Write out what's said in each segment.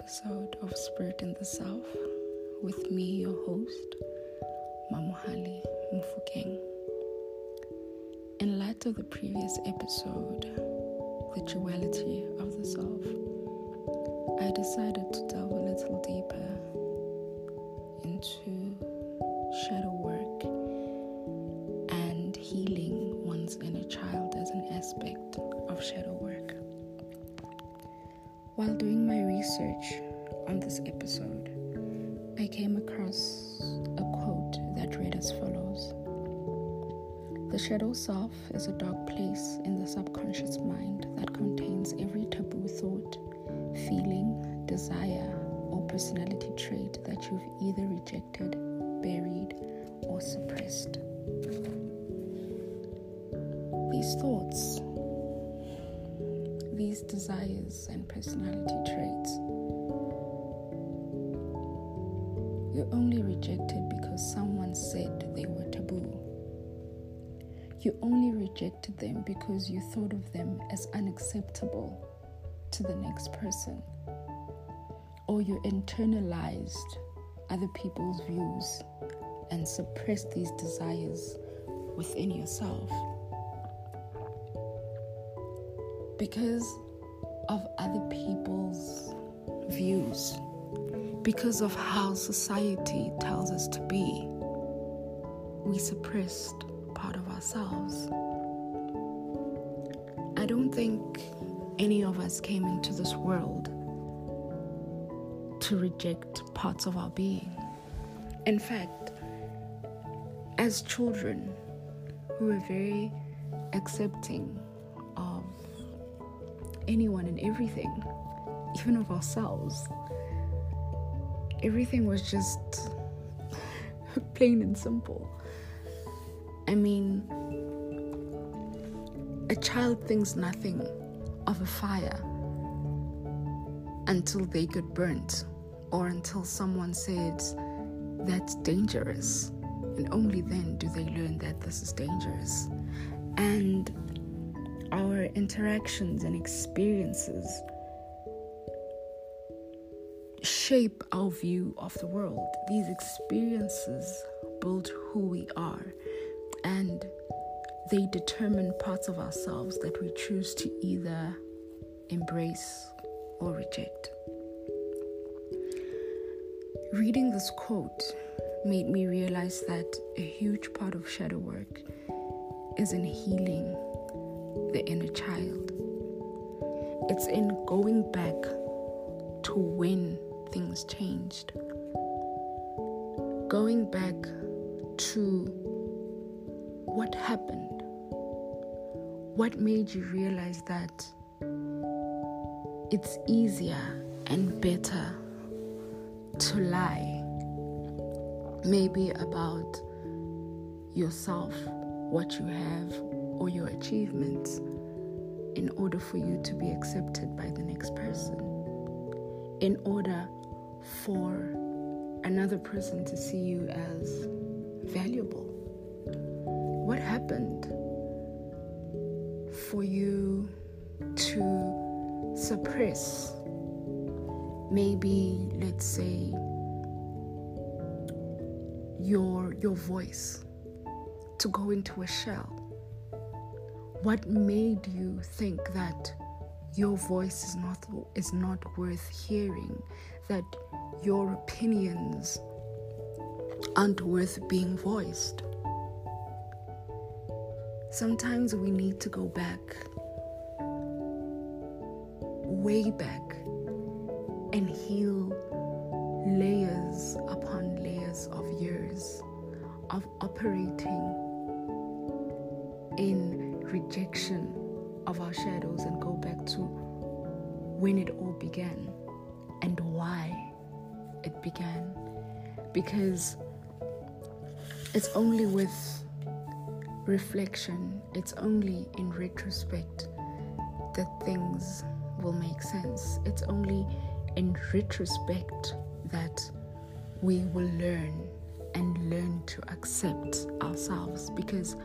episode of Spirit and Self with me, your host, Mamuhali Mufukeng. In light of the previous episode, The Duality of the Self, I decided to delve a little deeper into shadow work and healing one's inner child as an aspect of shadow work. While doing my research on this episode, I came across a quote that read as follows The shadow self is a dark place in the subconscious mind that contains every taboo thought, feeling, desire, or personality trait that you've either rejected, buried, or suppressed. These thoughts these desires and personality traits. You're only rejected because someone said they were taboo. You only rejected them because you thought of them as unacceptable to the next person. Or you internalized other people's views and suppressed these desires within yourself. Because of other people's views, because of how society tells us to be, we suppressed part of ourselves. I don't think any of us came into this world to reject parts of our being. In fact, as children, we were very accepting anyone and everything, even of ourselves. Everything was just plain and simple. I mean, a child thinks nothing of a fire until they get burnt or until someone says that's dangerous. And only then do they learn that this is dangerous. And our interactions and experiences shape our view of the world. These experiences build who we are and they determine parts of ourselves that we choose to either embrace or reject. Reading this quote made me realize that a huge part of shadow work is in healing the inner child. It's in going back to when things changed, going back to what happened, what made you realize that it's easier and better to lie, maybe about yourself, what you have, or your achievements in order for you to be accepted by the next person, in order for another person to see you as valuable. What happened for you to suppress? Maybe let's say your your voice to go into a shell what made you think that your voice is not is not worth hearing? That your opinions aren't worth being voiced? Sometimes we need to go back, way back, and heal layers upon layers of years of operating in rejection of our shadows and go back to when it all began and why it began. Because it's only with reflection, it's only in retrospect that things will make sense. It's only in retrospect that we will learn and learn to accept ourselves because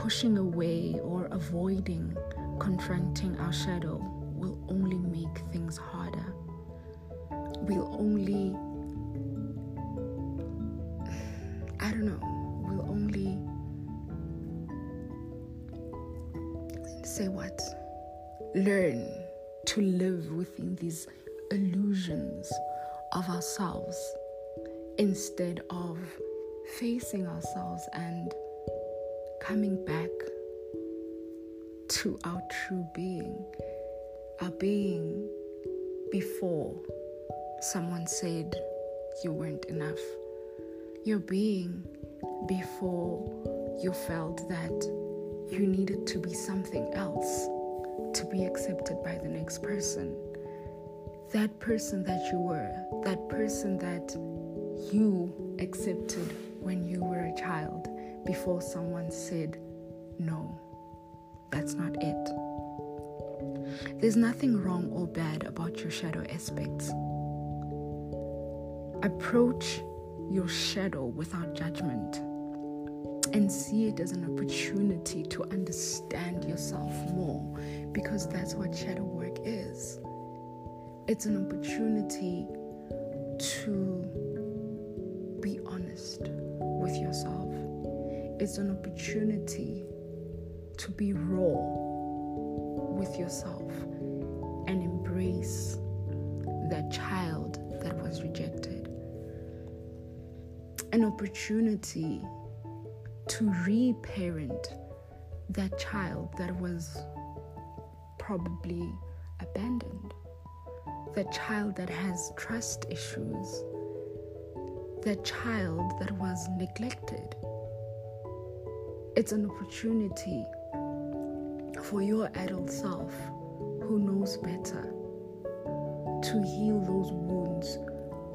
pushing away or avoiding confronting our shadow will only make things harder. We'll only, I don't know, we'll only say what? Learn to live within these illusions of ourselves instead of facing ourselves and coming back to our true being, our being before someone said you weren't enough, your being before you felt that you needed to be something else to be accepted by the next person. That person that you were, that person that you accepted when you were a child before someone said, no, that's not it. There's nothing wrong or bad about your shadow aspects. Approach your shadow without judgment and see it as an opportunity to understand yourself more because that's what shadow work is. It's an opportunity to be honest with yourself, it's an opportunity to be raw with yourself and embrace that child that was rejected. An opportunity to reparent that child that was probably abandoned, that child that has trust issues, that child that was neglected. It's an opportunity for your adult self who knows better to heal those wounds,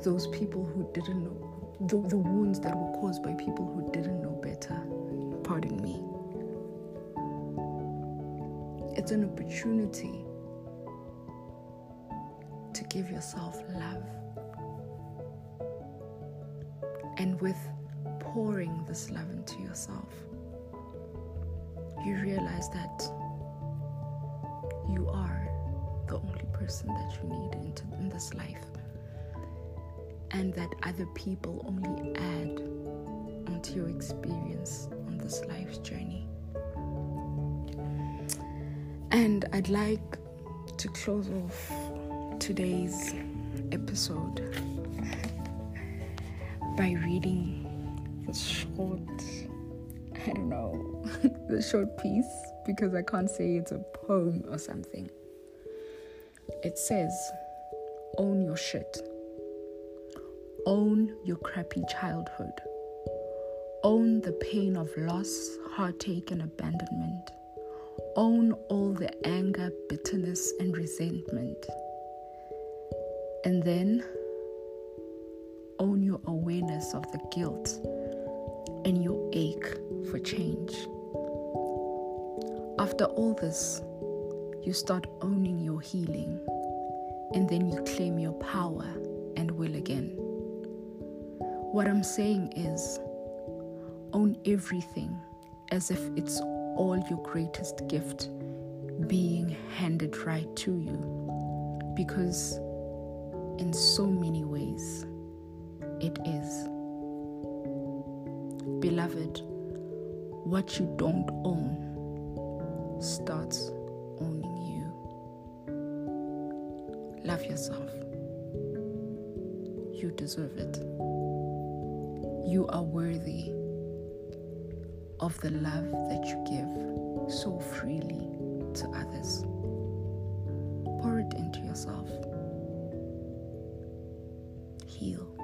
those people who didn't know, the, the wounds that were caused by people who didn't know better. Pardon me. It's an opportunity to give yourself love. And with pouring this love into yourself, you realize that you are the only person that you need into, in this life. And that other people only add onto your experience on this life's journey. And I'd like to close off today's episode by reading the short, I don't know, the short piece because I can't say it's a poem or something. It says, Own your shit. Own your crappy childhood. Own the pain of loss, heartache, and abandonment. Own all the anger, bitterness, and resentment. And then own your awareness of the guilt and your ache for change. After all this, you start owning your healing and then you claim your power and will again. What I'm saying is, own everything as if it's all your greatest gift being handed right to you because in so many ways it is. Beloved, what you don't own starts owning you. Love yourself. You deserve it. You are worthy of the love that you give so freely to others. Pour it into yourself. Heal.